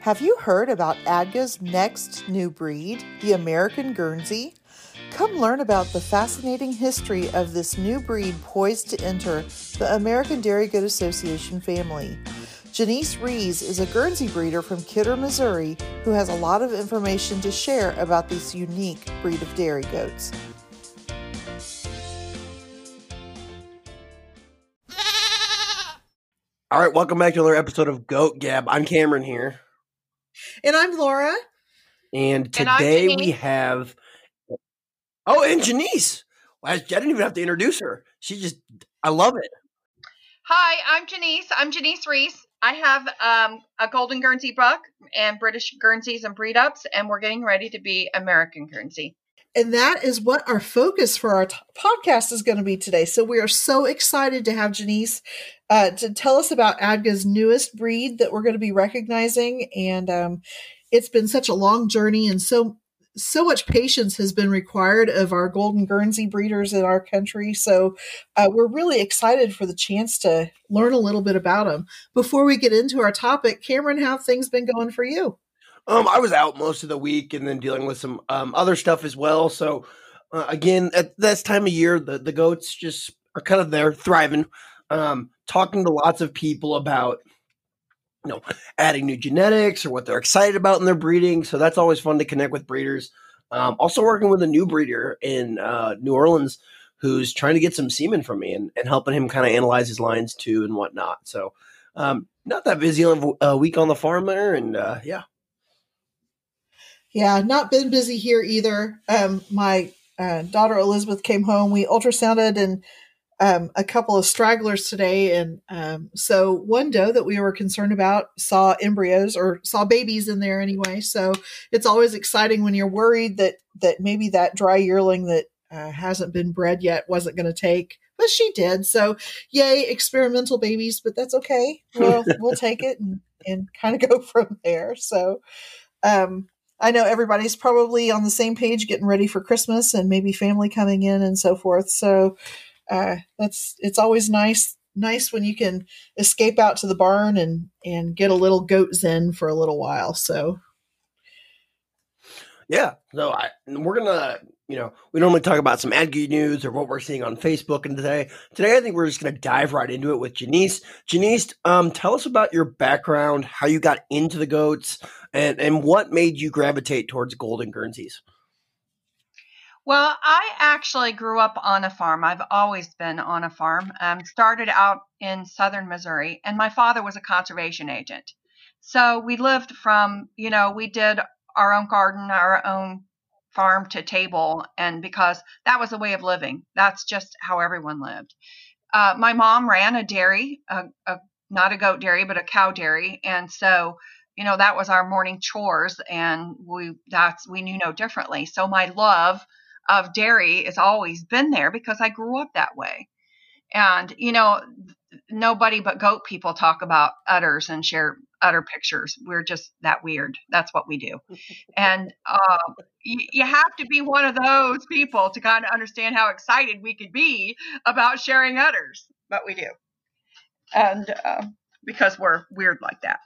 Have you heard about ADGA's next new breed, the American Guernsey? Come learn about the fascinating history of this new breed poised to enter the American Dairy Goat Association family. Janice Rees is a Guernsey breeder from Kidder, Missouri, who has a lot of information to share about this unique breed of dairy goats. All right, welcome back to another episode of Goat Gab. I'm Cameron here. And I'm Laura. And today and we have. Oh, and Janice. I didn't even have to introduce her. She just, I love it. Hi, I'm Janice. I'm Janice Reese. I have um, a Golden Guernsey buck and British Guernseys and breed ups, and we're getting ready to be American Guernsey. And that is what our focus for our t- podcast is going to be today. So we are so excited to have Janice uh, to tell us about ADGA's newest breed that we're going to be recognizing. And um, it's been such a long journey and so so much patience has been required of our golden guernsey breeders in our country so uh, we're really excited for the chance to learn a little bit about them before we get into our topic cameron how things been going for you um, I was out most of the week and then dealing with some um, other stuff as well. So, uh, again, at this time of year, the, the goats just are kind of there, thriving, um, talking to lots of people about, you know, adding new genetics or what they're excited about in their breeding. So that's always fun to connect with breeders. Um, also working with a new breeder in uh, New Orleans who's trying to get some semen from me and, and helping him kind of analyze his lines too and whatnot. So, um, not that busy a week on the farm there, and uh, yeah, yeah, not been busy here either. Um, my uh, daughter Elizabeth came home. We ultrasounded and um, a couple of stragglers today, and um, so one doe that we were concerned about saw embryos or saw babies in there anyway. So it's always exciting when you're worried that that maybe that dry yearling that uh, hasn't been bred yet wasn't going to take, but she did. So yay, experimental babies, but that's okay. We'll we'll take it and and kind of go from there. So um I know everybody's probably on the same page getting ready for Christmas and maybe family coming in and so forth. So uh, that's it's always nice nice when you can escape out to the barn and and get a little goat zen for a little while. So yeah, so I we're gonna you know we normally talk about some ADGA news or what we're seeing on Facebook, and today today I think we're just gonna dive right into it with Janice. Janice, um, tell us about your background, how you got into the goats, and and what made you gravitate towards golden Guernseys? Well, I actually grew up on a farm. I've always been on a farm. Um, started out in southern Missouri, and my father was a conservation agent. So we lived from, you know, we did our own garden, our own farm to table, and because that was a way of living. That's just how everyone lived. Uh, my mom ran a dairy, a, a, not a goat dairy, but a cow dairy, and so you know that was our morning chores and we that's we knew no differently. So my love of dairy has always been there because i grew up that way. And you know nobody but goat people talk about udders and share udder pictures. We're just that weird. That's what we do. And uh, you, you have to be one of those people to kind of understand how excited we could be about sharing udders but we do. And uh, because we're weird like that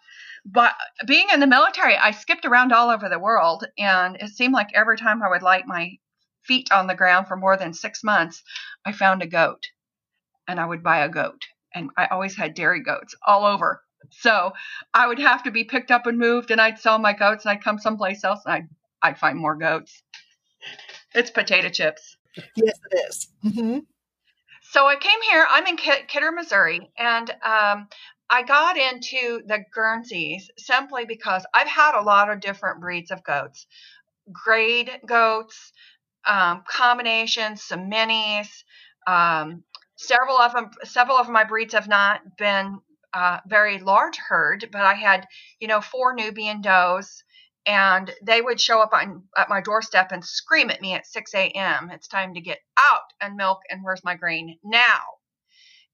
but being in the military, I skipped around all over the world, and it seemed like every time I would light my feet on the ground for more than six months, I found a goat, and I would buy a goat. And I always had dairy goats all over. So I would have to be picked up and moved, and I'd sell my goats, and I'd come someplace else, and I'd, I'd find more goats. It's potato chips. Yes, it is. Mm-hmm. So I came here. I'm in Kidder, Missouri, and um, I got into the Guernseys simply because I've had a lot of different breeds of goats, grade goats, um, combinations, some minis. Um, several of them, several of my breeds have not been uh, very large herd, but I had, you know, four Nubian does, and they would show up on, at my doorstep and scream at me at 6 a.m. It's time to get out and milk, and where's my grain now?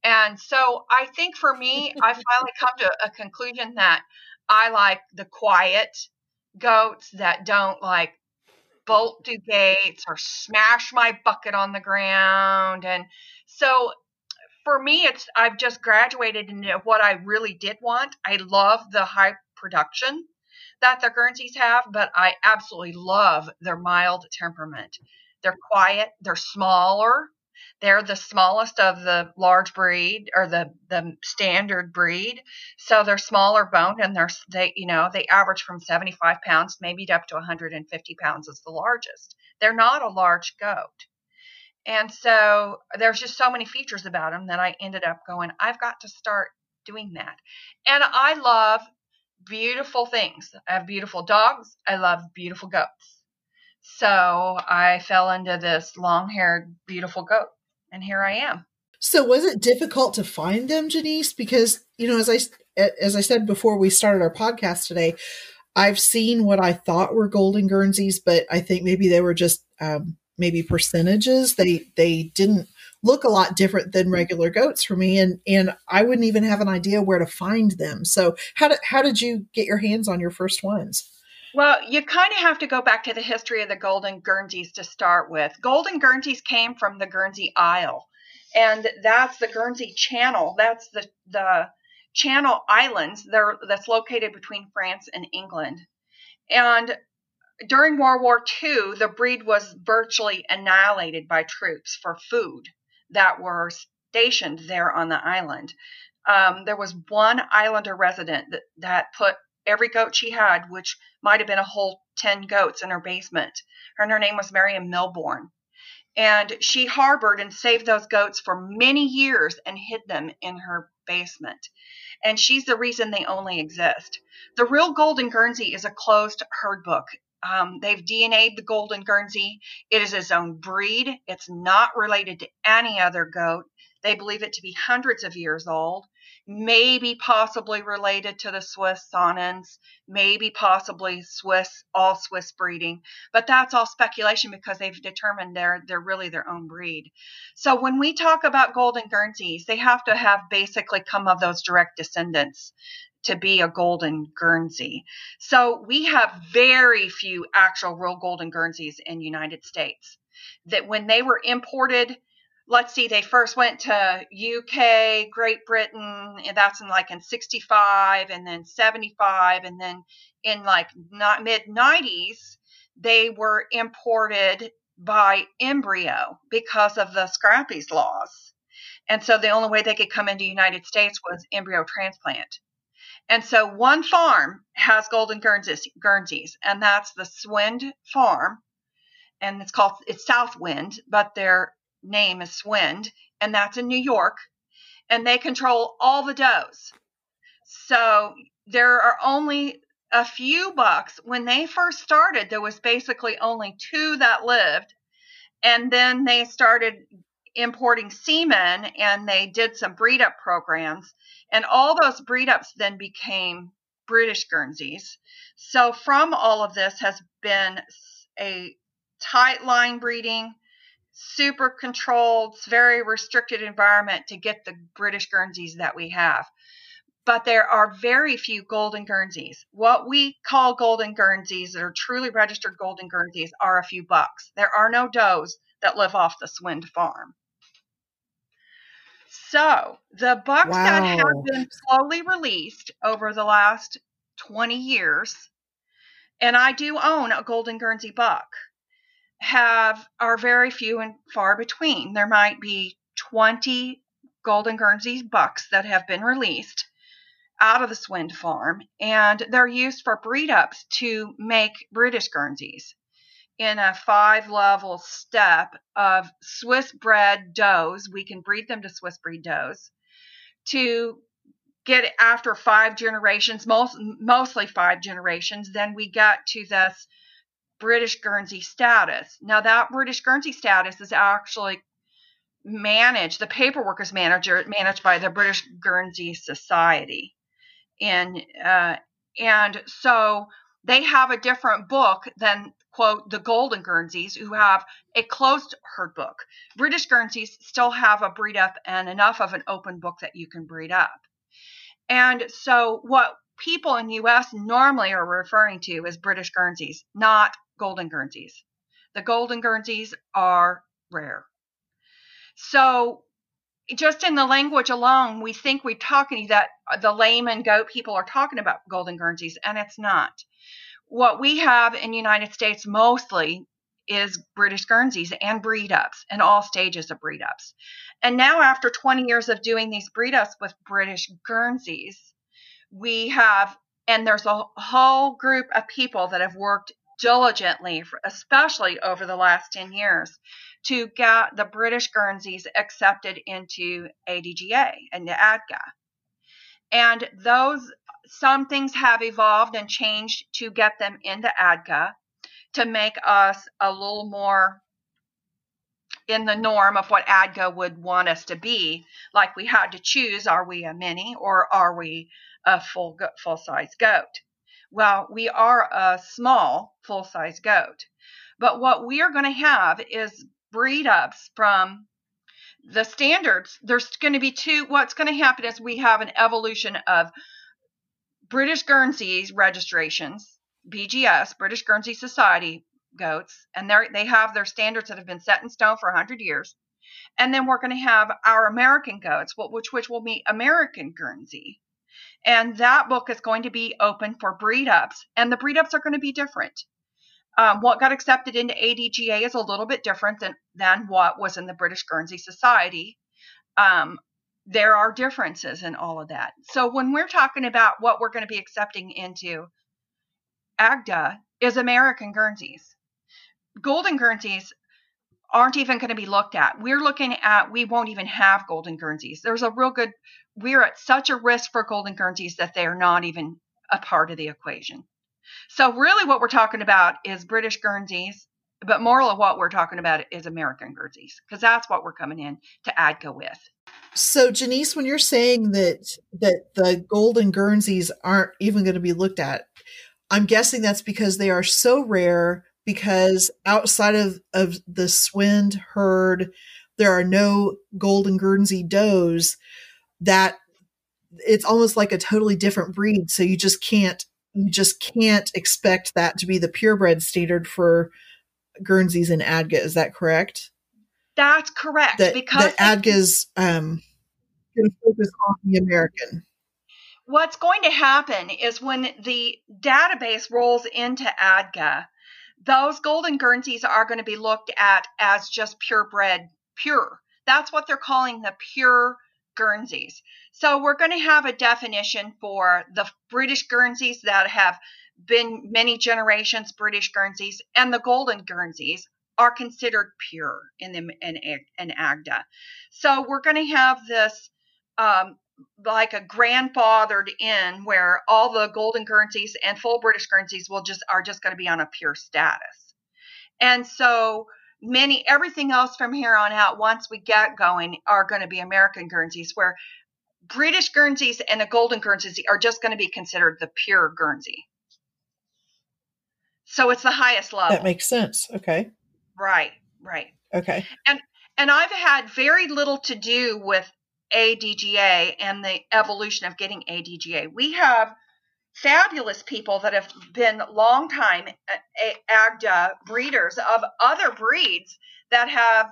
And so I think for me, I finally come to a conclusion that I like the quiet goats that don't like bolt do gates or smash my bucket on the ground. And so for me, it's I've just graduated into what I really did want. I love the high production. that the Guernseys have, but I absolutely love their mild temperament. They're quiet, they're smaller, they're the smallest of the large breed or the the standard breed, so they're smaller boned and they're they you know they average from 75 pounds maybe up to 150 pounds is the largest. They're not a large goat. And so there's just so many features about them that I ended up going, I've got to start doing that. And I love beautiful things. I have beautiful dogs. I love beautiful goats. So I fell into this long haired, beautiful goat. And here I am. So was it difficult to find them, Janice? Because, you know, as I, as I said before we started our podcast today, I've seen what I thought were golden Guernseys, but I think maybe they were just um, maybe percentages. They they didn't look a lot different than regular goats for me, and and I wouldn't even have an idea where to find them. So how did how did you get your hands on your first ones? Well, you kind of have to go back to the history of the Golden Guernseys to start with. Golden Guernseys came from the Guernsey Isle, and that's the Guernsey Channel. That's the the Channel Islands. They're, that's located between France and England. And during World War II, the breed was virtually annihilated by troops for food that were stationed there on the island. Um, there was one islander resident that, that put every goat she had, which might have been a whole 10 goats in her basement. And her name was Marion Milbourne. And she harbored and saved those goats for many years and hid them in her basement. And she's the reason they only exist. The real Golden Guernsey is a closed herd book. Um, they've DNA'd the Golden Guernsey. It is its own breed. It's not related to any other goat. They believe it to be hundreds of years old, maybe possibly related to the Swiss Saanens, maybe possibly Swiss, all Swiss breeding, but that's all speculation because they've determined they're they're really their own breed. So when we talk about Golden Guernseys, they have to have basically come of those direct descendants to be a golden Guernsey. So we have very few actual real golden Guernseys in United States. That when they were imported, let's see, they first went to UK, Great Britain, and that's in like in 65 and then 75 and then in like not mid 90s they were imported by embryo because of the scrapie's laws. And so the only way they could come into United States was embryo transplant. And so one farm has golden Guernseys, and that's the Swind Farm. And it's called, it's Southwind, but their name is Swind, and that's in New York. And they control all the does. So there are only a few bucks. When they first started, there was basically only two that lived. And then they started importing semen and they did some breed up programs. And all those breed ups then became British Guernseys. So from all of this has been a tight line breeding, super controlled, very restricted environment to get the British Guernseys that we have. But there are very few golden Guernseys. What we call golden Guernseys that are truly registered golden Guernseys are a few bucks. There are no does that live off the Swind farm. So the bucks wow. that have been slowly released over the last 20 years, and I do own a Golden Guernsey buck, have are very few and far between. There might be 20 Golden Guernsey bucks that have been released out of the Swind farm, and they're used for breed ups to make British Guernseys in a five level step of Swiss bred does. We can breed them to Swiss breed does to get after five generations, most, mostly five generations. Then we get to this British Guernsey status. Now, that British Guernsey status is actually managed, the paperwork is managed, managed by the British Guernsey Society. And, uh, and so they have a different book than quote the golden guernseys who have a closed herd book british guernseys still have a breed up and enough of an open book that you can breed up and so what people in the us normally are referring to as british guernseys not golden guernseys the golden guernseys are rare so just in the language alone, we think we're talking that the layman goat people are talking about golden Guernseys, and it's not. What we have in the United States mostly is British Guernseys and breed ups and all stages of breed ups. And now, after 20 years of doing these breed ups with British Guernseys, we have, and there's a whole group of people that have worked diligently, especially over the last 10 years, to get the British Guernseys accepted into ADGA and the ADGA. And those, some things have evolved and changed to get them into ADGA to make us a little more in the norm of what ADGA would want us to be. Like we had to choose: are we a mini or are we a full full size goat? Well, we are a small full size goat, but what we are going to have is breed ups from the standards. There's going to be two. What's going to happen is we have an evolution of British Guernsey's registrations BGS, British Guernsey Society goats, and they they have their standards that have been set in stone for 100 years. And then we're going to have our American goats, which which will be American Guernsey. And that book is going to be open for breed ups, and the breed ups are going to be different. Um, what got accepted into ADGA is a little bit different than, than what was in the British Guernsey Society. Um, there are differences in all of that. So when we're talking about what we're going to be accepting into AGDA is American Guernseys. Golden Guernseys aren't even going to be looked at. We're looking at, we won't even have Golden Guernseys. There's a real good, we're at such a risk for Golden Guernseys that they are not even a part of the equation. So, really, what we're talking about is British Guernseys, but more of what we're talking about is American Guernseys, because that's what we're coming in to ADGA with. So, Janice, when you're saying that that the golden Guernseys aren't even going to be looked at, I'm guessing that's because they are so rare because outside of, of the Swind herd, there are no golden Guernsey does that it's almost like a totally different breed. So you just can't you just can't expect that to be the purebred standard for Guernseys and Adga. Is that correct? That's correct. That, because that Adga's um, going to focus on the American what's going to happen is when the database rolls into ADGA, those golden Guernseys are going to be looked at as just purebred pure. That's what they're calling the pure Guernseys. So we're going to have a definition for the British Guernseys that have been many generations British Guernseys and the golden Guernseys are considered pure in the in, in AGDA. So we're going to have this um, like a grandfathered in where all the golden Guernseys and full British Guernseys will just are just going to be on a pure status. And so many everything else from here on out once we get going are going to be American Guernseys where British Guernseys and a golden Guernsey are just going to be considered the pure Guernsey. So it's the highest level. That makes sense. Okay. Right, right. Okay. And and I've had very little to do with ADGA and the evolution of getting ADGA. We have fabulous people that have been long-time AGDA uh, breeders of other breeds that have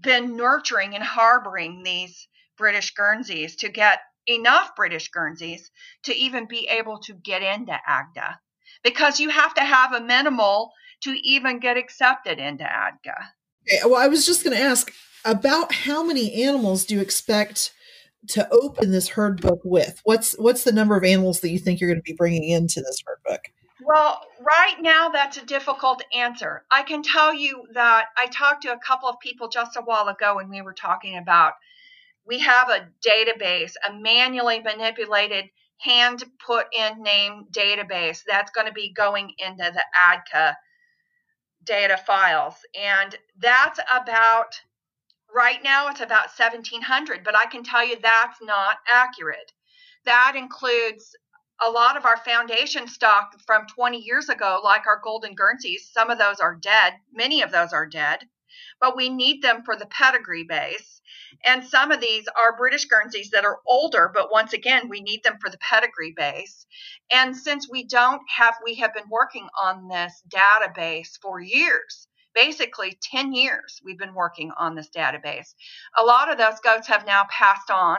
been nurturing and harboring these British Guernseys to get enough British Guernseys to even be able to get into AGDA because you have to have a minimal to even get accepted into AGDA. Well, I was just going to ask about how many animals do you expect to open this herd book with? What's what's the number of animals that you think you're going to be bringing into this herd book? Well, right now that's a difficult answer. I can tell you that I talked to a couple of people just a while ago and we were talking about we have a database, a manually manipulated hand put in name database that's going to be going into the ADGA data files. And that's about Right now it's about 1700, but I can tell you that's not accurate. That includes a lot of our foundation stock from 20 years ago, like our golden Guernseys. Some of those are dead, many of those are dead, but we need them for the pedigree base. And some of these are British Guernseys that are older, but once again, we need them for the pedigree base. And since we don't have, we have been working on this database for years basically 10 years we've been working on this database. A lot of those goats have now passed on,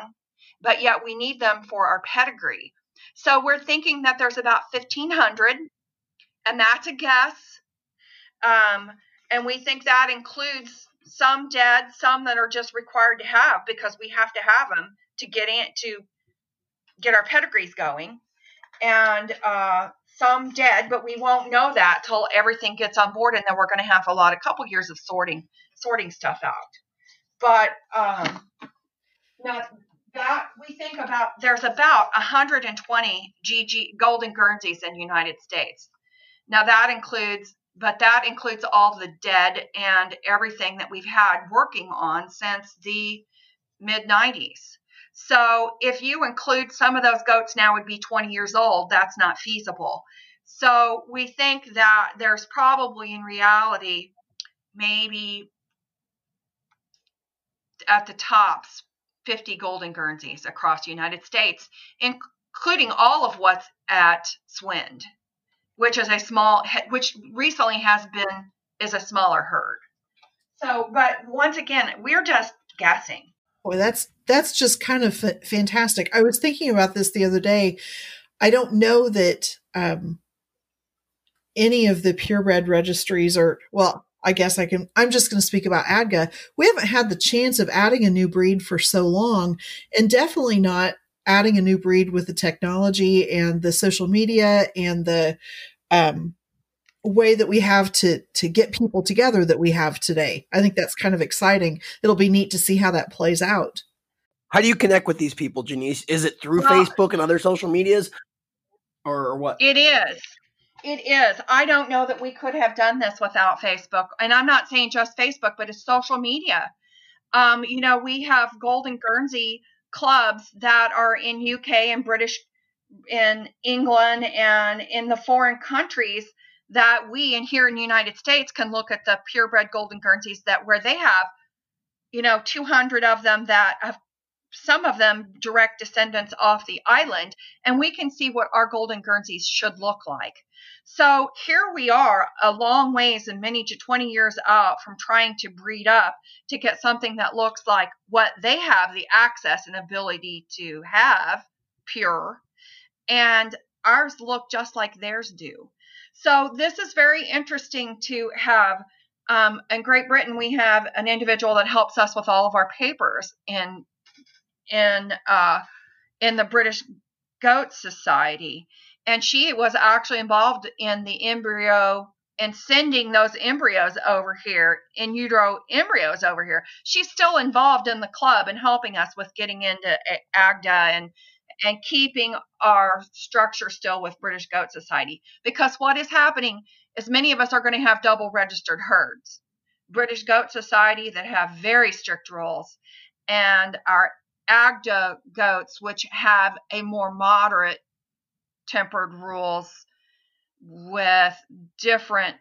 but yet we need them for our pedigree. So we're thinking that there's about 1,500, and that's a guess. Um, and we think that includes some dead, some that are just required to have because we have to have them to get in to get our pedigrees going, and uh, some dead, but we won't know that till everything gets on board, and then we're going to have a lot, a couple years of sorting, sorting stuff out. But um, now that we think about, there's about 120 GG golden Guernseys in the United States. Now that includes but that includes all the dead and everything that we've had working on since the mid 90s. So if you include some of those goats now would be 20 years old, that's not feasible. So we think that there's probably in reality maybe at the tops 50 golden Guernseys across the United States, including all of what's at Swind which is a small, which recently has been is a smaller herd. So, but once again, we're just guessing. Boy, that's that's just kind of f- fantastic. I was thinking about this the other day. I don't know that um, any of the purebred registries are well. I guess I can. I'm just going to speak about ADGA. We haven't had the chance of adding a new breed for so long, and definitely not adding a new breed with the technology and the social media and the um, way that we have to to get people together that we have today. I think that's kind of exciting. It'll be neat to see how that plays out. How do you connect with these people, Janice? Is it through well, Facebook and other social medias, or, or what? It is. It is. I don't know that we could have done this without Facebook, and I'm not saying just Facebook, but it's social media. Um, you know, we have Golden Guernsey clubs that are in UK and British in England and in the foreign countries that we and here in the United States can look at the purebred golden Guernseys that where they have, you know, 200 of them that have some of them direct descendants off the island, and we can see what our golden Guernseys should look like. So here we are, a long ways and many to 20 years out from trying to breed up to get something that looks like what they have the access and ability to have pure and ours look just like theirs do. So this is very interesting to have. Um, in Great Britain, we have an individual that helps us with all of our papers in in uh, in the British Goat Society, and she was actually involved in the embryo and sending those embryos over here in utero embryos over here. She's still involved in the club and helping us with getting into AGDA and and keeping our structure still with British Goat Society. Because what is happening is many of us are going to have double registered herds. British Goat Society that have very strict rules, and our AGDA goats, which have a more moderate tempered rules with different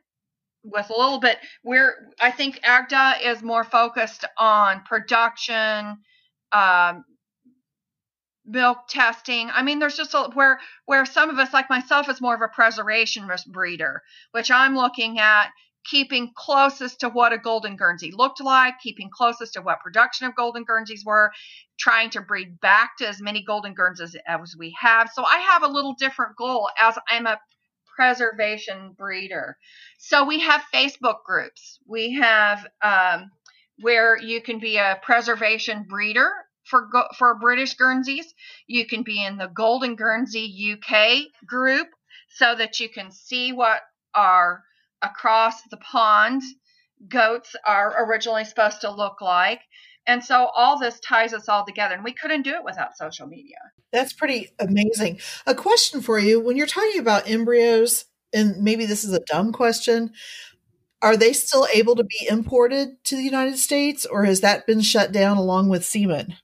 with a little bit we're i think agda is more focused on production um, milk testing. I mean, there's just a, where where some of us, like myself, is more of a preservation breeder, which I'm looking at keeping closest to what a golden Guernsey looked like, keeping closest to what production of golden Guernseys were, trying to breed back to as many golden Guernseys as we have. So I have a little different goal as I'm a preservation breeder. So we have Facebook groups. We have um, where you can be a preservation breeder for for British Guernseys. You can be in the Golden Guernsey UK group so that you can see what our across the pond goats are originally supposed to look like. And so all this ties us all together, and we couldn't do it without social media. That's pretty amazing. A question for you when you're talking about embryos, and maybe this is a dumb question, are they still able to be imported to the United States, or has that been shut down along with semen?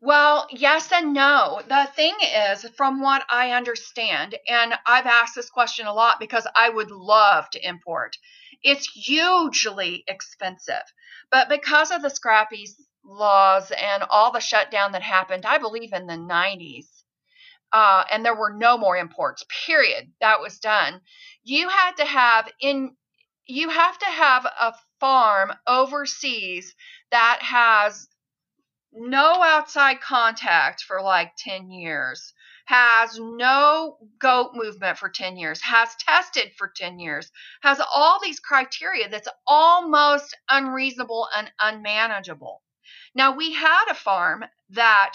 Well, yes and no. The thing is, from what I understand, and I've asked this question a lot because I would love to import, it's hugely expensive. But because of the scrapie's laws and all the shutdown that happened, I believe in the 90s, uh, and there were no more imports, period. That was done. You had to have in you have to have a farm overseas that has no outside contact for like 10 years, has no goat movement for 10 years, has tested for 10 years, has all these criteria that's almost unreasonable and unmanageable. Now, we had a farm that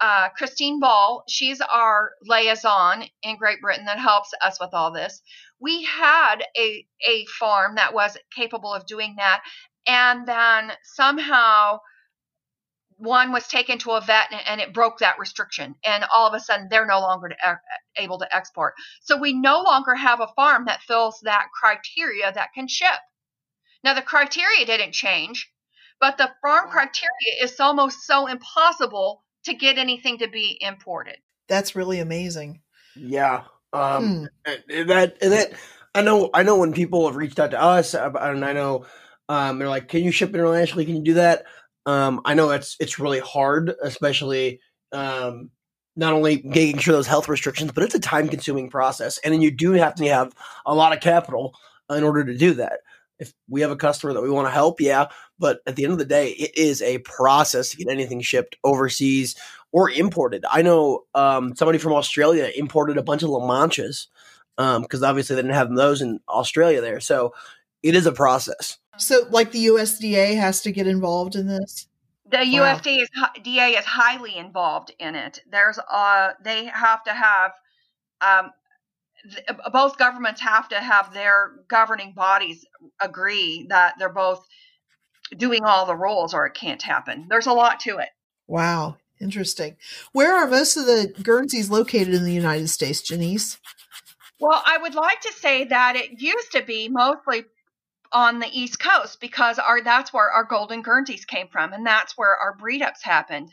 uh, Christine Ball, she's our liaison in Great Britain that helps us with all this. We had a, a farm that was capable of doing that. And then somehow one was taken to a vet and, and, it broke that restriction. And all of a sudden they're no longer to, able to export. So we no longer have a farm that fills that criteria that can ship. Now the criteria didn't change but the farm criteria is almost so impossible to get anything to be imported. That's really amazing. Yeah um hmm. that that i know i know when people have reached out to us and i know um they're like can you ship internationally? Can you do that um, I know it's it's really hard, especially um, not only making sure those health restrictions, but it's a time consuming process, and then you do have to have a lot of capital in order to do that. If we have a customer that we want to help, yeah, but at the end of the day, it is a process to get anything shipped overseas or imported. I know um, somebody from Australia imported a bunch of La Manchas because um, obviously they didn't have those in Australia there, so it is a process. So, like the USDA has to get involved in this. The wow. USDA is DA is highly involved in it. There's uh they have to have um th- both governments have to have their governing bodies agree that they're both doing all the roles or it can't happen. There's a lot to it. Wow, interesting. Where are most of the Guernseys located in the United States, Janice? Well, I would like to say that it used to be mostly on the East Coast because our that's where our golden Guernseys came from, and that's where our breed ups happened.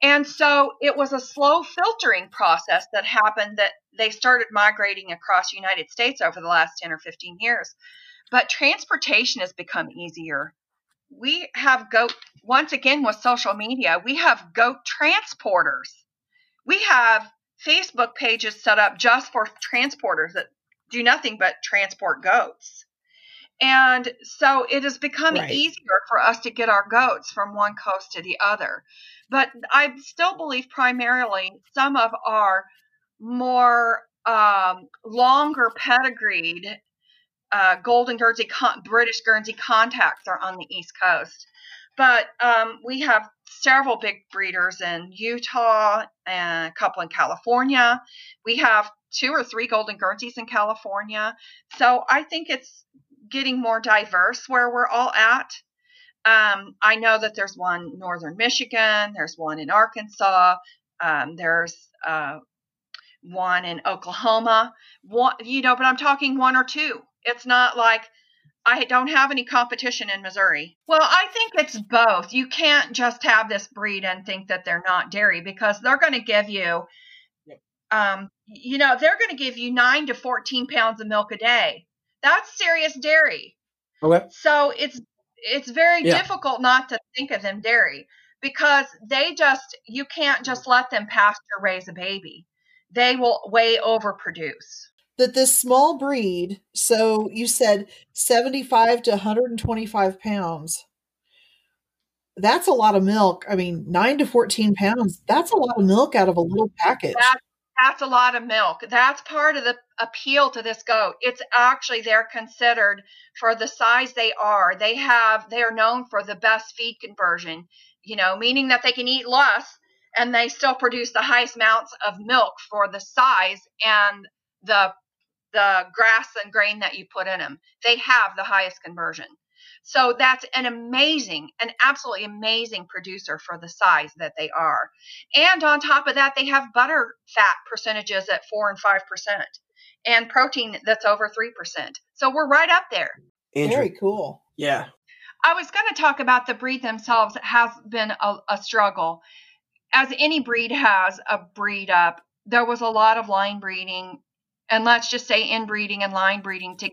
And so it was a slow filtering process that happened that they started migrating across the United States over the last 10 or 15 years. But transportation has become easier. We have goat, once again with social media, we have goat transporters. We have Facebook pages set up just for transporters that do nothing but transport goats. And so it has become right. easier for us to get our goats from one coast to the other. But I still believe primarily some of our more um, longer pedigreed uh, Golden Guernsey, con- British Guernsey contacts are on the East Coast. But um, we have several big breeders in Utah and a couple in California. We have two or three Golden Guernseys in California. So I think it's getting more diverse where we're all at. Um, I know that there's one northern Michigan, there's one in Arkansas, um, there's uh, one in Oklahoma. One, you know, but I'm talking one or two. It's not like I don't have any competition in Missouri. Well, I think it's both. You can't just have this breed and think that they're not dairy because they're going to give you, um, you know, they're going to give you nine to 14 pounds of milk a day. That's serious dairy. Okay. So it's it's very yeah. difficult not to think of them dairy because they just you can't just let them pasture raise a baby. They will way overproduce. That this small breed, so you said 75 to 125 pounds. That's a lot of milk. I mean, 9 to 14 pounds, that's a lot of milk out of a little package. That, that's a lot of milk. That's part of the appeal to this goat. It's actually they're considered for the size they are. They have they are known for the best feed conversion, you know, meaning that they can eat less and they still produce the highest amounts of milk for the size and the the grass and grain that you put in them. They have the highest conversion. So that's an amazing, an absolutely amazing producer for the size that they are. And on top of that, they have butter fat percentages at four and five percent, and protein that's over three percent. So we're right up there. Very cool. Yeah. I was going to talk about the breed themselves. It has been a, a struggle, as any breed has a breed up. There was a lot of line breeding, and let's just say inbreeding and line breeding to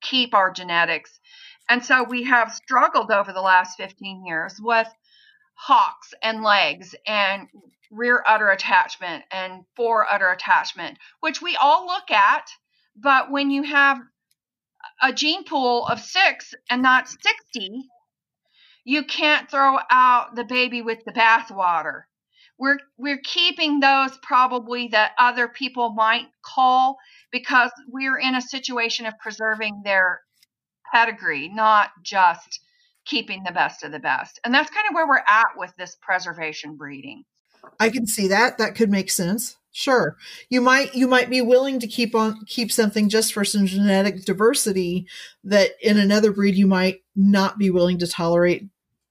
keep our genetics and so we have struggled over the last 15 years with hocks and legs and rear udder attachment and fore udder attachment, which we all look at. But when you have a gene pool of six and not 60, you can't throw out the baby with the bathwater. We're, we're keeping those probably that other people might call because we're in a situation of preserving their pedigree, not just keeping the best of the best. And that's kind of where we're at with this preservation breeding. I can see that. That could make sense. Sure. You might you might be willing to keep on keep something just for some genetic diversity that in another breed you might not be willing to tolerate,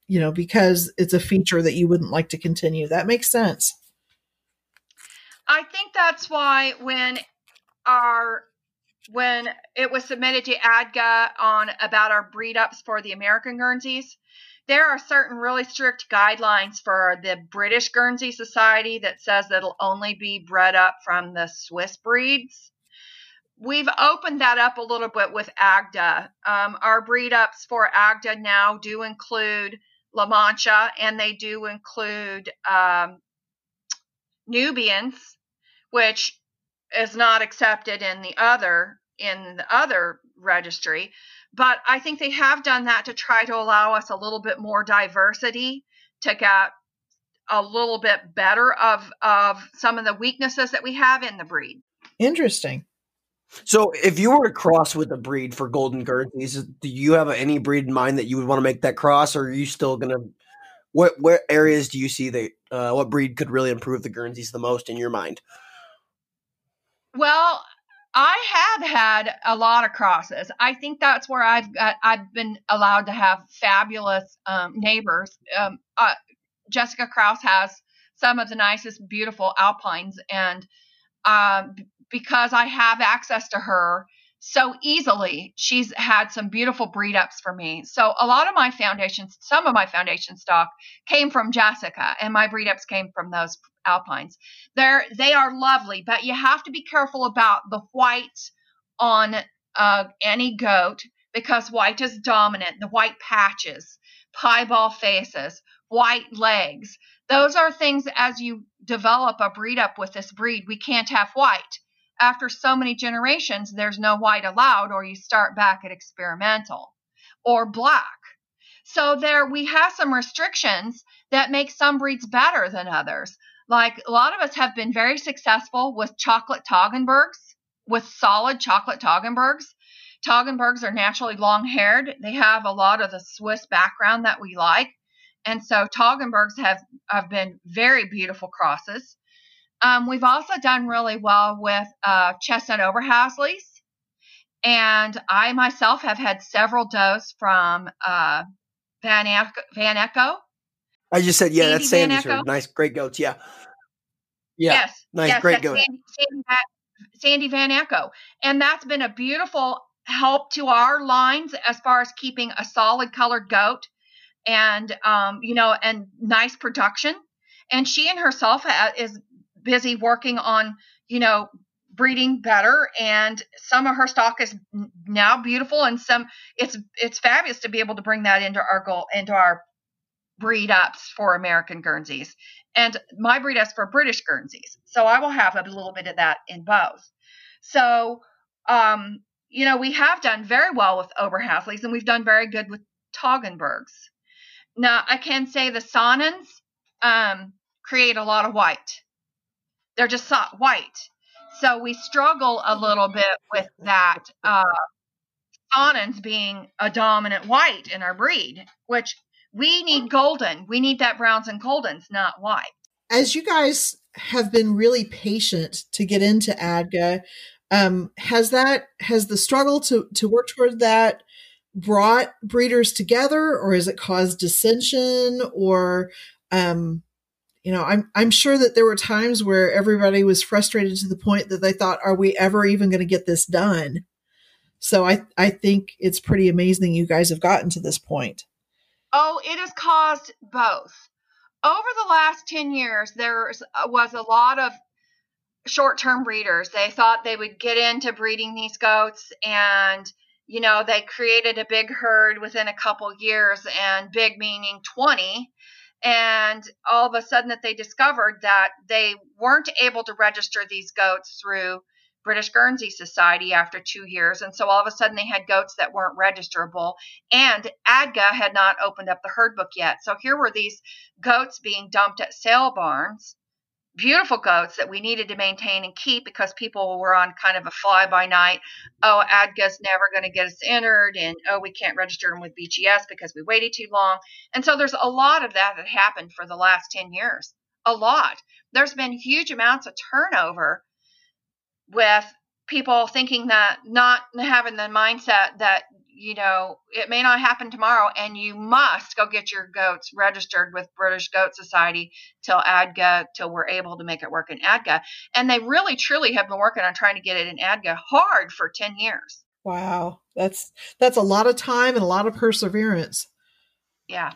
you know, because it's a feature that you wouldn't like to continue. That makes sense. I think that's why when our when it was submitted to ADGA on about our breed ups for the American Guernseys, there are certain really strict guidelines for the British Guernsey Society that says that it'll only be bred up from the Swiss breeds. We've opened that up a little bit with AGDA. Um, our breed ups for AGDA now do include La Mancha and they do include um, Nubians, which is not accepted in the other in the other registry. But I think they have done that to try to allow us a little bit more diversity to get a little bit better of of some of the weaknesses that we have in the breed. Interesting. So, if you were to cross with a breed for Golden Guernseys, do you have any breed in mind that you would want to make that cross, or are you still going to? What what areas do you see that uh, what breed could really improve the Guernseys the most in your mind? Well, I have had a lot of crosses. I think that's where I've got I've been allowed to have fabulous um, neighbors. Um, uh, Jessica Kraus has some of the nicest, beautiful alpines, and um, because I have access to her so easily, she's had some beautiful breed ups for me. So a lot of my foundations, some of my foundation stock came from Jessica, and my breed ups came from those alpines. They're they are lovely, but you have to be careful about the white on uh, any goat because white is dominant. The white patches, piebald faces, white legs. Those are things as you develop a breed up with this breed, we can't have white. After so many generations, there's no white allowed, or you start back at experimental or black. So there we have some restrictions that make some breeds better than others. Like a lot of us have been very successful with chocolate Toggenburgs, with solid chocolate Toggenburgs. Toggenburgs are naturally long haired. They have a lot of the Swiss background that we like. And so Toggenburgs have, have been very beautiful crosses. Um, we've also done really well with uh, chestnut Oberhaslis. And I myself have had several does from uh, Van, Echo, Van Echo I just said, yeah, Sandy that's Sandy's her. Nice, great goats. Yeah. Yeah. Yes. Nice, yes, great goats. Sandy, Sandy, Sandy Van Echo. And that's been a beautiful help to our lines as far as keeping a solid colored goat and, um, you know, and nice production. And she and herself is busy working on, you know, breeding better and some of her stock is now beautiful and some it's it's fabulous to be able to bring that into our goal into our breed ups for American Guernseys and my breed ups for British Guernseys. So I will have a little bit of that in both. So, um, you know, we have done very well with Oberhaslis and we've done very good with Toggenburgs. Now, I can say the Saanens um, create a lot of white. They're just white. So we struggle a little bit with that. Uh, being a dominant white in our breed, which we need golden. We need that browns and goldens, not white. As you guys have been really patient to get into ADGA, um, has that has the struggle to to work toward that brought breeders together, or has it caused dissension, or um, you know, I'm I'm sure that there were times where everybody was frustrated to the point that they thought, "Are we ever even going to get this done?" So I I think it's pretty amazing you guys have gotten to this point. Oh, it has caused both. Over the last 10 years, there uh, was a lot of short term breeders. They thought they would get into breeding these goats and you know, they created a big herd within a couple years and big meaning 20 and all of a sudden that they discovered that they weren't able to register these goats through British Guernsey Society after two years. And so all of a sudden they had goats that weren't registerable. And ADGA had not opened up the herd book yet. So here were these goats being dumped at sale barns, beautiful goats that we needed to maintain and keep because people were on kind of a fly by night. Oh, ADGA's never going to get us entered. And oh, we can't register them with BGS because we waited too long. And so there's a lot of that that happened for the last 10 years. A lot. There's been huge amounts of turnover with people thinking that not having the mindset that you know it may not happen tomorrow and you must go get your goats registered with british goat society till adga till we're able to make it work in adga and they really truly have been working on trying to get it in adga hard for 10 years. Wow. That's that's a lot of time and a lot of perseverance. Yeah.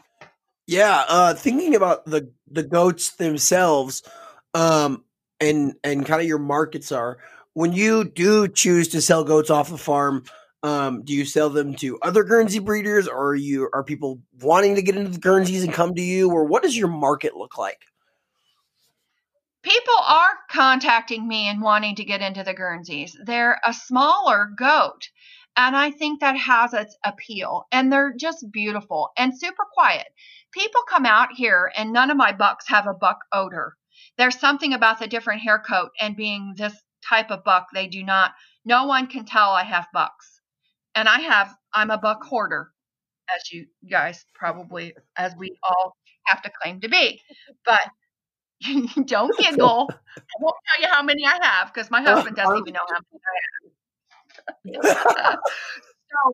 Yeah uh thinking about the the goats themselves um and and kind of your markets are when you do choose to sell goats off the farm, um, do you sell them to other Guernsey breeders, or are you are people wanting to get into the Guernseys and come to you, or what does your market look like? People are contacting me and wanting to get into the Guernseys. They're a smaller goat, and I think that has its appeal. And they're just beautiful and super quiet. People come out here, and none of my bucks have a buck odor. There's something about the different hair coat and being this type of buck. They do not, no one can tell I have bucks. And I have, I'm a buck hoarder, as you guys probably, as we all have to claim to be. But don't giggle. I won't tell you how many I have because my oh, husband doesn't oh. even know how many I have. Uh, so,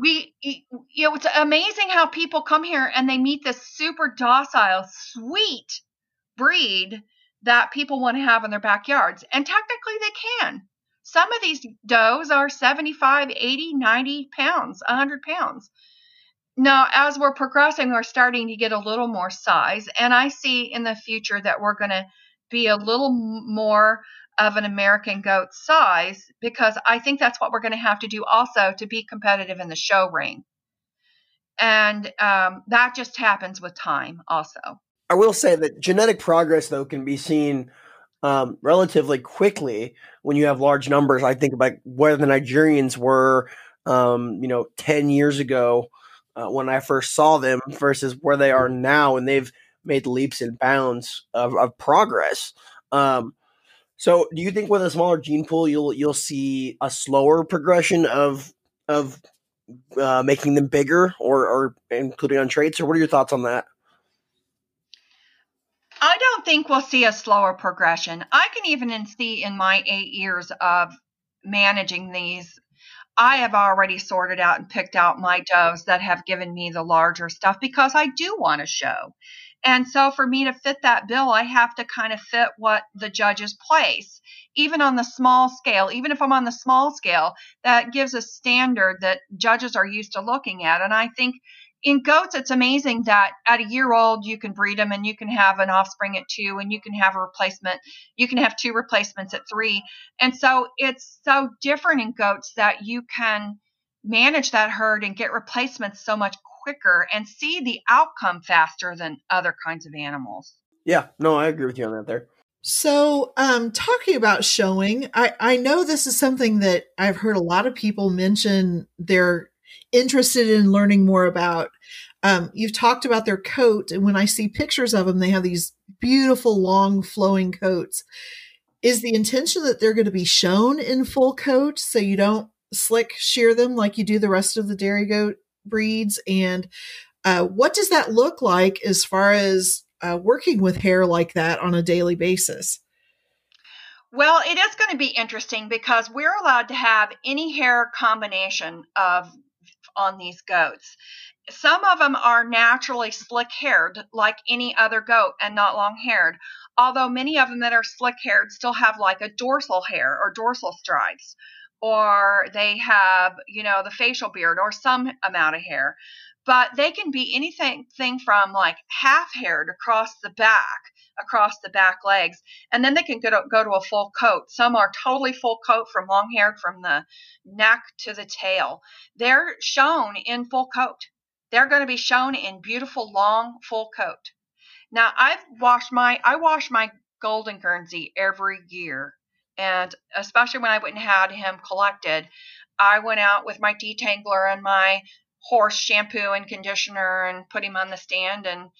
we you know it's amazing how people come here and they meet this super docile sweet breed that people want to have in their backyards. And technically, they can. Some of these does are 75, 80, 90 pounds, 100 pounds. Now, as we're progressing, we're starting to get a little more size. And I see in the future that we're going to be a little more of an American goat size because I think that's what we're going to have to do also to be competitive in the show ring. And um, that just happens with time, also. I will say that genetic progress, though, can be seen um, relatively quickly when you have large numbers. I think about where the Nigerians were, um, you know, 10 years ago uh, when I first saw them versus where they are now, and they've made leaps and bounds of, of progress. Um, so, do you think with a smaller gene pool, you'll you'll see a slower progression of of uh, making them bigger, or or including on traits, or what are your thoughts on that? I don't think we'll see a slower progression. I can even see in my eight years of managing these, I have already sorted out and picked out my does that have given me the larger stuff because I do want to show. And so for me to fit that bill, I have to kind of fit what the judges place. Even on the small scale, even if I'm on the small scale, that gives a standard that judges are used to looking at. And I think in goats, it's amazing that at a year old, you can breed them and you can have an offspring at two and you can have a replacement. You can have two replacements at three. And so it's so different in goats that you can manage that herd and get replacements so much quicker and see the outcome faster than other kinds of animals. Yeah, no, I agree with you on that there. So, um, talking about showing, I, I know this is something that I've heard a lot of people mention their interested in learning more about. Um, you've talked about their coat, and when I see pictures of them, they have these beautiful, long, flowing coats. Is the intention that they're going to be shown in full coat so you don't slick shear them like you do the rest of the dairy goat breeds? And uh, what does that look like as far as uh, working with hair like that on a daily basis? Well, it is going to be interesting because we're allowed to have any hair combination of on these goats. Some of them are naturally slick haired, like any other goat, and not long haired. Although many of them that are slick haired still have like a dorsal hair or dorsal stripes, or they have, you know, the facial beard or some amount of hair. But they can be anything thing from like half haired across the back across the back legs, and then they can go to, go to a full coat. Some are totally full coat from long haired from the neck to the tail. They're shown in full coat. They're going to be shown in beautiful long full coat. Now I've washed my I wash my golden Guernsey every year And especially when I went and had him collected, I went out with my detangler and my horse shampoo and conditioner and put him on the stand and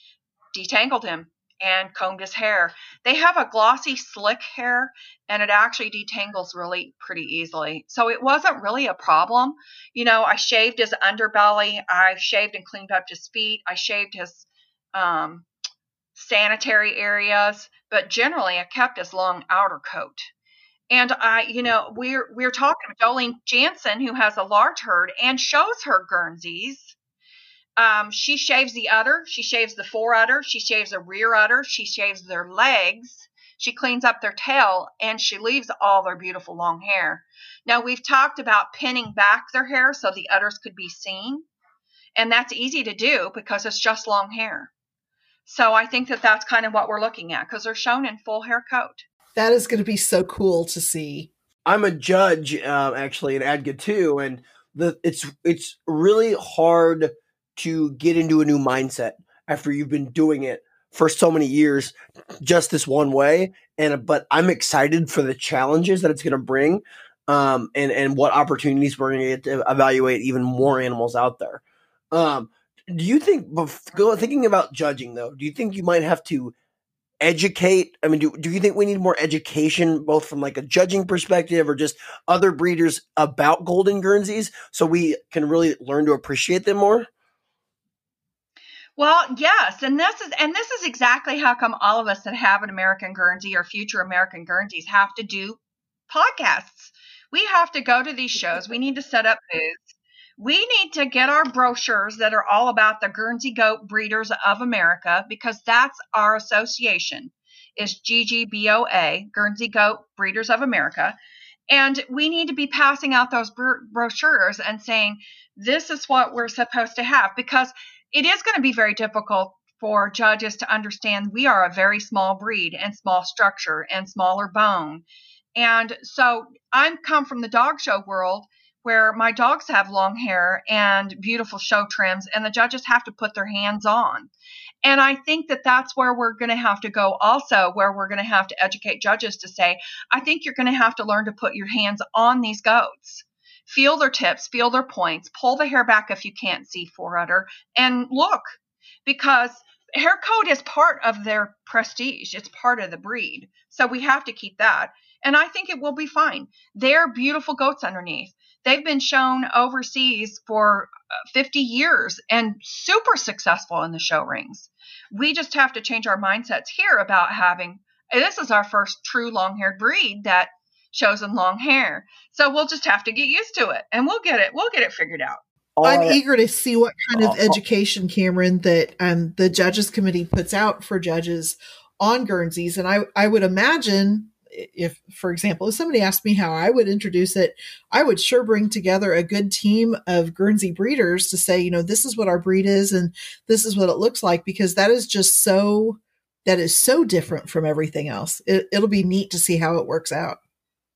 detangled him and combed his hair. They have a glossy, slick hair, and it actually detangles really pretty easily. So it wasn't really a problem. You know, I shaved his underbelly, I shaved and cleaned up his feet, I shaved his um, sanitary areas, but generally I kept his long outer coat. And I, you know, we're we're talking Jolene Jansen, who has a large herd and shows her Guernseys. Um, she shaves the udder, she shaves the fore udder, she shaves the rear udder, she shaves their legs, she cleans up their tail, and she leaves all their beautiful long hair. Now we've talked about pinning back their hair so the udders could be seen, and that's easy to do because it's just long hair. So I think that that's kind of what we're looking at because they're shown in full hair coat. That is going to be so cool to see. I'm a judge uh, actually in ADGA too, and the it's it's really hard to get into a new mindset after you've been doing it for so many years just this one way and but i'm excited for the challenges that it's going to bring um, and and what opportunities we're going to get to evaluate even more animals out there. Um, do you think thinking about judging though do you think you might have to educate i mean do, do you think we need more education both from like a judging perspective or just other breeders about golden guernseys so we can really learn to appreciate them more well, yes, and this is and this is exactly how come all of us that have an American Guernsey or future American Guernseys have to do podcasts. We have to go to these shows. We need to set up booths. We need to get our brochures that are all about the Guernsey Goat Breeders of America because that's our association is GGBOA, Guernsey Goat Breeders of America. And we need to be passing out those brochures and saying, this is what we're supposed to have because it is going to be very difficult for judges to understand we are a very small breed and small structure and smaller bone. And so I'm come from the dog show world where my dogs have long hair and beautiful show trims, and the judges have to put their hands on. And I think that that's where we're going to have to go also, where we're going to have to educate judges to say, I think you're going to have to learn to put your hands on these goats. Feel their tips, feel their points, pull the hair back if you can't see udder, and look, because hair coat is part of their prestige. It's part of the breed. So we have to keep that. And I think it will be fine. They're beautiful goats underneath. They've been shown overseas for uh, 50 years and super successful in the show rings. We just have to change our mindsets here about having this is our first true long haired breed that shows them long hair. So we'll just have to get used to it and we'll get it, we'll get it figured out. I'm eager to see what kind of education, Cameron, that um, the judges committee puts out for judges on Guernseys. And I, I would imagine if, for example, if somebody asked me how I would introduce it, I would sure bring together a good team of Guernsey breeders to say, you know, this is what our breed is and this is what it looks like, because that is just so, that is so different from everything else. It, it'll be neat to see how it works out.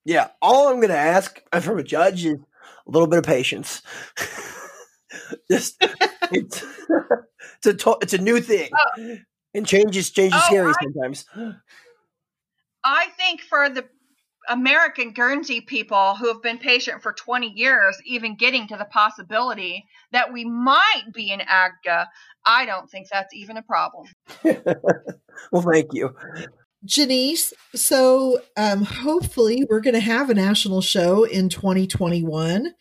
Yeah. All I'm going to ask from a judge is a little bit of patience. just, it's, it's a, to- it's a new thing. Oh. And changes changes oh, scary I- sometimes. I think for the American Guernsey people who have been patient for 20 years, even getting to the possibility that we might be in ADGA, I don't think that's even a problem. well, thank you. Janice, so um, hopefully we're going to have a national show in 2021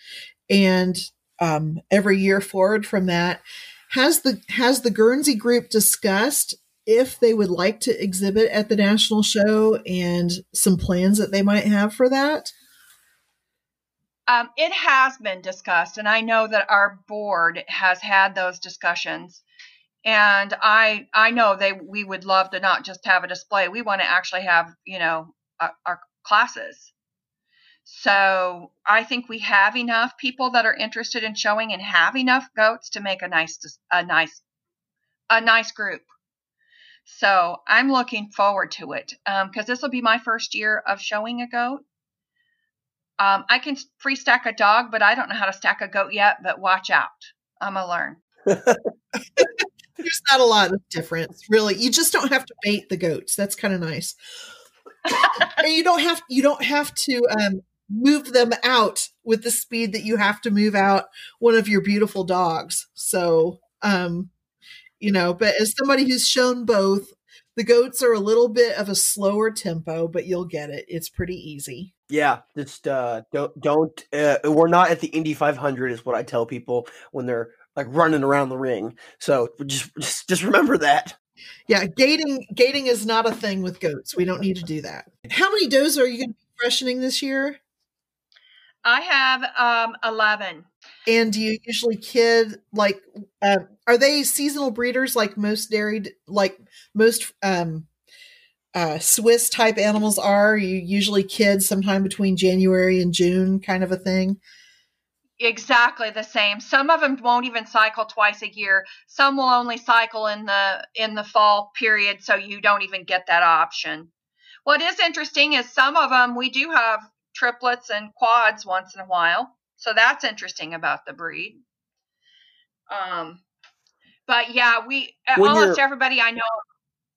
and um, every year forward from that. Has the has the Guernsey group discussed if they would like to exhibit at the national show and some plans that they might have for that? Um, it has been discussed, and I know that our board has had those discussions. And I I know they we would love to not just have a display. We want to actually have you know our, our classes. So I think we have enough people that are interested in showing and have enough goats to make a nice a nice a nice group. So I'm looking forward to it because um, this will be my first year of showing a goat. Um, I can free stack a dog, but I don't know how to stack a goat yet. But watch out, I'm gonna learn. There's not a lot of difference, really. You just don't have to bait the goats. That's kind of nice. and you don't have you don't have to um, move them out with the speed that you have to move out one of your beautiful dogs. So, um, you know, but as somebody who's shown both, the goats are a little bit of a slower tempo, but you'll get it. It's pretty easy. Yeah, just uh, don't don't. Uh, we're not at the Indy 500, is what I tell people when they're like running around the ring. So just just, just remember that. Yeah, gaiting gaiting is not a thing with goats. We don't need to do that. How many does are you going to be freshening this year? I have um, 11. And do you usually kid like uh, are they seasonal breeders like most dairy like most um uh Swiss type animals are? You usually kid sometime between January and June kind of a thing. Exactly the same. Some of them won't even cycle twice a year. Some will only cycle in the in the fall period so you don't even get that option. What is interesting is some of them we do have triplets and quads once in a while. So that's interesting about the breed. Um, but yeah, we when almost everybody I know.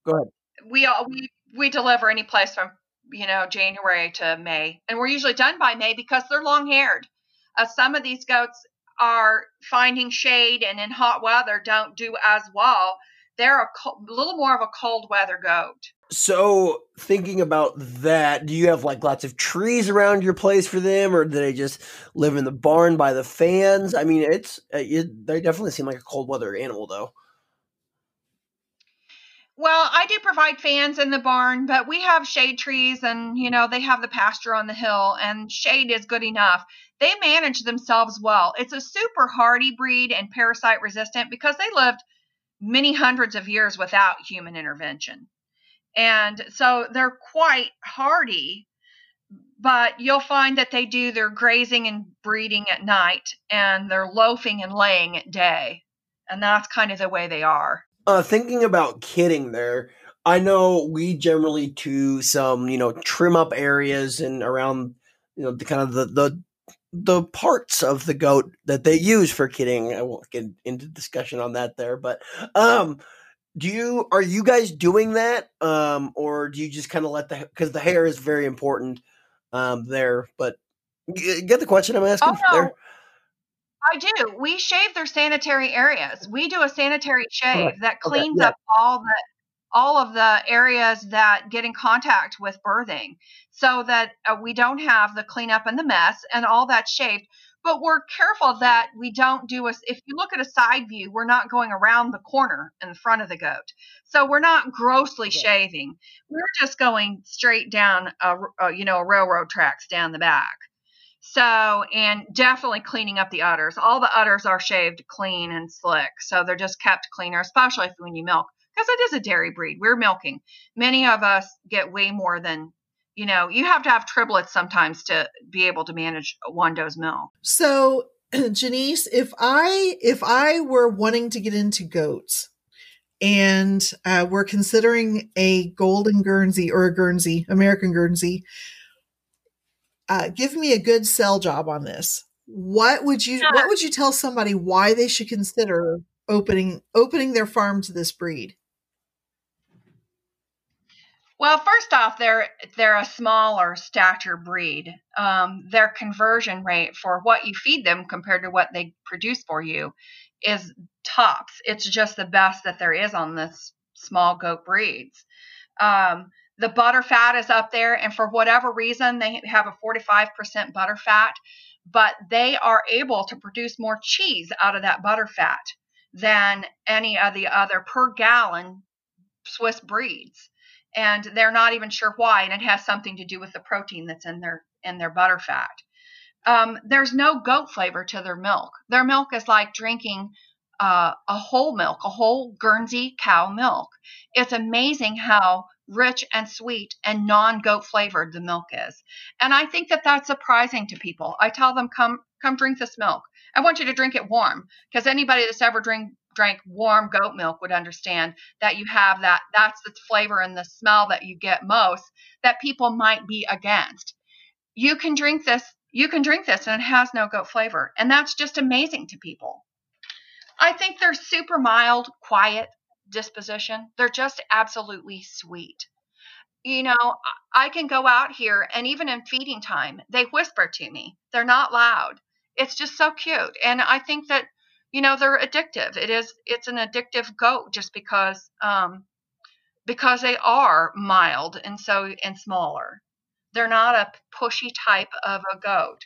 Go ahead. We all we we deliver any place from you know January to May, and we're usually done by May because they're long haired. Uh, some of these goats are finding shade and in hot weather don't do as well. They're a, co- little more of a cold weather goat. So, thinking about that, do you have like lots of trees around your place for them, or do they just live in the barn by the fans? I mean, it's uh, it, they definitely seem like a cold weather animal, though. Well, I do provide fans in the barn, but we have shade trees, and you know they have the pasture on the hill, and shade is good enough. They manage themselves well. It's a super hardy breed and parasite resistant because they lived many hundreds of years without human intervention. And so they're quite hardy, but you'll find that they do their grazing and breeding at night and they're loafing and laying at day. And that's kind of the way they are. Uh, thinking about kidding there, I know we generally do some, you know, trim up areas and around, you know, the kind of the, the the parts of the goat that they use for kidding. I won't get into discussion on that there, but um do you are you guys doing that um or do you just kind of let the because the hair is very important um there but get the question i'm asking oh, no. there i do. We shave their sanitary areas. We do a sanitary shave that cleans okay, yeah. up all the all of the areas that get in contact with birthing so that uh, we don't have the cleanup and the mess and all that shaved. But we're careful that we don't do a if you look at a side view we're not going around the corner in the front of the goat. So we're not grossly yeah. shaving. We're just going straight down a, a, you know a railroad tracks down the back so and definitely cleaning up the udders. All the udders are shaved clean and slick so they're just kept cleaner especially when you milk because it is a dairy breed. We're milking. Many of us get way more than you know, you have to have triplets sometimes to be able to manage one dose milk. So, Janice, if I if I were wanting to get into goats and uh, we're considering a golden Guernsey or a Guernsey, American Guernsey, uh, give me a good sell job on this. What would you What would you tell somebody why they should consider opening opening their farm to this breed? Well, first off, they're they're a smaller stature breed. Um, their conversion rate for what you feed them compared to what they produce for you is tops. It's just the best that there is on this small goat breeds. Um, the butter fat is up there, and for whatever reason, they have a 45% butter fat, but they are able to produce more cheese out of that butter fat than any of the other per gallon Swiss breeds and they're not even sure why, and it has something to do with the protein that's in their in their butter fat. Um, there's no goat flavor to their milk. Their milk is like drinking uh, a whole milk, a whole Guernsey cow milk. It's amazing how rich and sweet and non-goat flavored the milk is. And I think that that's surprising to people. I tell them, come come drink this milk. I want you to drink it warm because anybody that's ever drink, drank warm goat milk would understand that you have that that's the flavor and the smell that you get most that people might be against you can drink this you can drink this and it has no goat flavor and that's just amazing to people i think they're super mild quiet disposition they're just absolutely sweet you know, I can go out here and even in feeding time, they whisper to me. They're not loud. It's just so cute. And I think that, you know, they're addictive. It is, it's an addictive goat just because, um, because they are mild and so, and smaller. They're not a pushy type of a goat.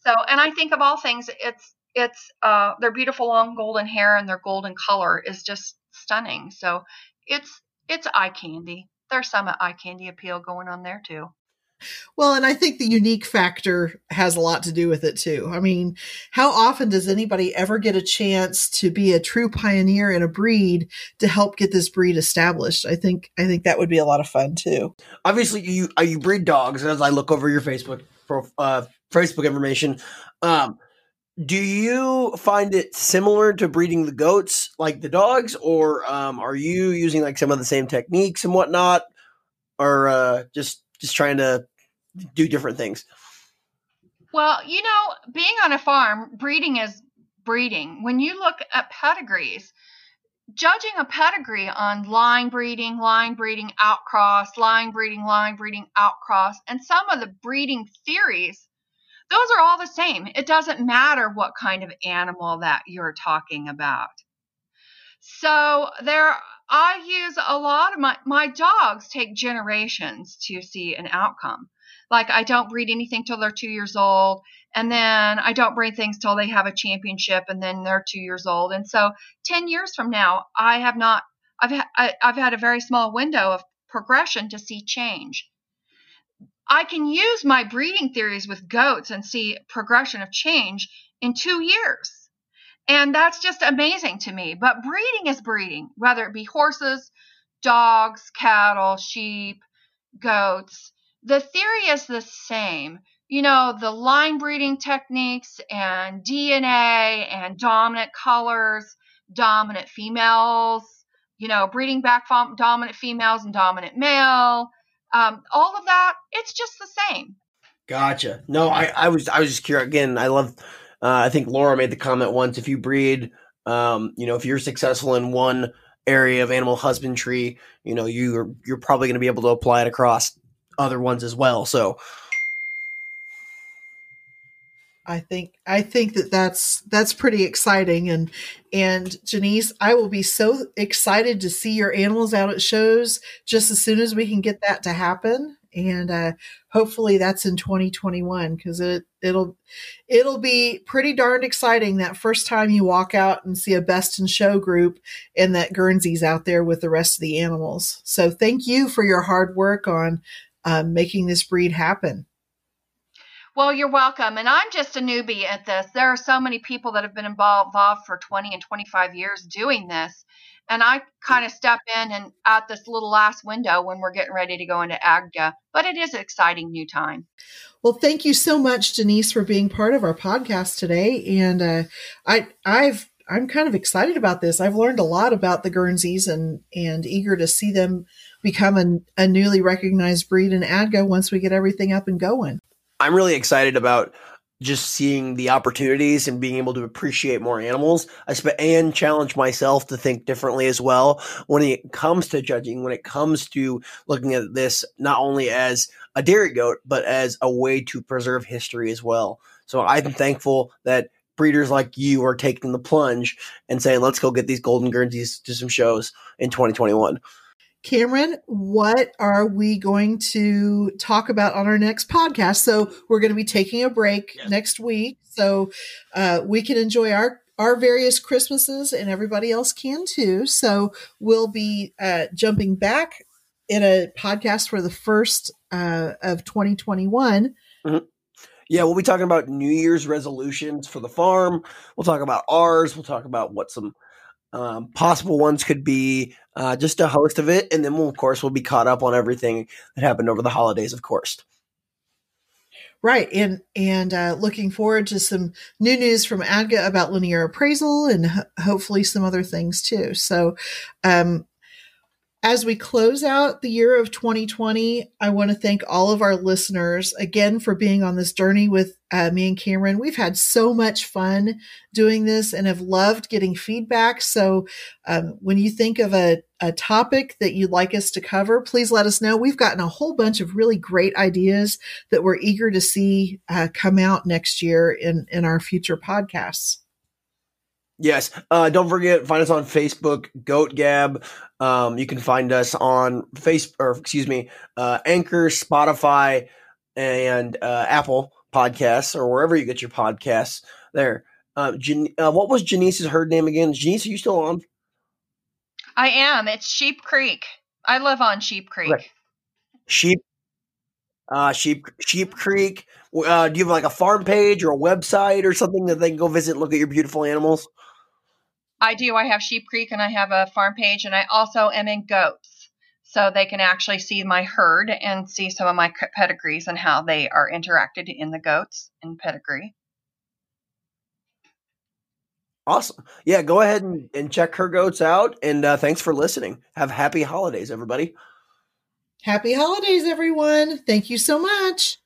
So, and I think of all things, it's, it's, uh, their beautiful long golden hair and their golden color is just stunning. So it's, it's eye candy there's some eye candy appeal going on there too. Well, and I think the unique factor has a lot to do with it too. I mean, how often does anybody ever get a chance to be a true pioneer in a breed to help get this breed established? I think I think that would be a lot of fun too. Obviously, you you breed dogs. As I look over your Facebook uh, Facebook information, um, do you find it similar to breeding the goats like the dogs? Or um, are you using like some of the same techniques and whatnot? Or uh, just just trying to do different things? Well you know being on a farm breeding is breeding. When you look at pedigrees judging a pedigree on line breeding line breeding outcross line breeding line breeding outcross and some of the breeding theories those are all the same. It doesn't matter what kind of animal that you're talking about. So there I use a lot of my my dogs take generations to see an outcome. Like I don't breed anything till they're 2 years old and then I don't breed things till they have a championship and then they're 2 years old. And so 10 years from now I have not I've I, I've had a very small window of progression to see change. I can use my breeding theories with goats and see progression of change in two years. And that's just amazing to me. But breeding is breeding, whether it be horses, dogs, cattle, sheep, goats. The theory is the same. You know, the line breeding techniques and DNA and dominant colors, dominant females, you know, breeding back dominant females and dominant male, um, all of that, it's just the same. Gotcha. No, I, I was I was just curious. Again, I love. Uh, I think Laura made the comment once: if you breed, um, you know, if you're successful in one area of animal husbandry, you know, you're you're probably going to be able to apply it across other ones as well. So, I think I think that that's that's pretty exciting and and Janice, I will be so excited to see your animals out at shows just as soon as we can get that to happen and uh, hopefully that's in 2021 because it it'll it'll be pretty darned exciting that first time you walk out and see a best in show group and that Guernsey's out there with the rest of the animals. So thank you for your hard work on um, making this breed happen. Well, you're welcome. And I'm just a newbie at this. There are so many people that have been involved, involved for 20 and 25 years doing this. And I kind of step in and at this little last window when we're getting ready to go into ADGA. But it is an exciting new time. Well, thank you so much, Denise, for being part of our podcast today. And uh, I, I've I'm kind of excited about this. I've learned a lot about the Guernseys and and eager to see them become a, a newly recognized breed in ADGA once we get everything up and going. I'm really excited about just seeing the opportunities and being able to appreciate more animals. I sp- and challenge myself to think differently as well. When it comes to judging when it comes to looking at this not only as a dairy goat but as a way to preserve history as well. So i'm thankful that breeders like you are taking the plunge and saying let's go get these golden guernseys to some shows in 2021 Cameron, what are we going to talk about on our next podcast? So we're going to be taking a break yes. next week, so uh, we can enjoy our our various Christmases, and everybody else can too. So we'll be uh, jumping back in a podcast for the first uh, of 2021. Mm-hmm. Yeah, we'll be talking about New Year's resolutions for the farm. We'll talk about ours. We'll talk about what some um, possible ones could be uh, just a host of it, and then we'll, of course we'll be caught up on everything that happened over the holidays, of course. Right, and and uh, looking forward to some new news from ADGA about linear appraisal, and ho- hopefully some other things too. So, um, As we close out the year of 2020, I want to thank all of our listeners again for being on this journey with uh, me and Cameron. We've had so much fun doing this and have loved getting feedback. So, um, when you think of a, a topic that you'd like us to cover, please let us know. We've gotten a whole bunch of really great ideas that we're eager to see uh, come out next year in, in our future podcasts. Yes. Uh, don't forget, find us on Facebook, Goat Gab. Um, you can find us on face or excuse me, uh, Anchor, Spotify, and uh, Apple Podcasts, or wherever you get your podcasts. There. Uh, Jan- uh, what was Janice's herd name again? Janice, are you still on? I am. It's Sheep Creek. I live on Sheep Creek. Right. Sheep. Uh, Sheep Sheep Creek. Uh, do you have like a farm page or a website or something that they can go visit and look at your beautiful animals? I do. I have Sheep Creek and I have a farm page, and I also am in goats. So they can actually see my herd and see some of my pedigrees and how they are interacted in the goats in pedigree. Awesome. Yeah, go ahead and, and check her goats out. And uh, thanks for listening. Have happy holidays, everybody. Happy holidays, everyone. Thank you so much.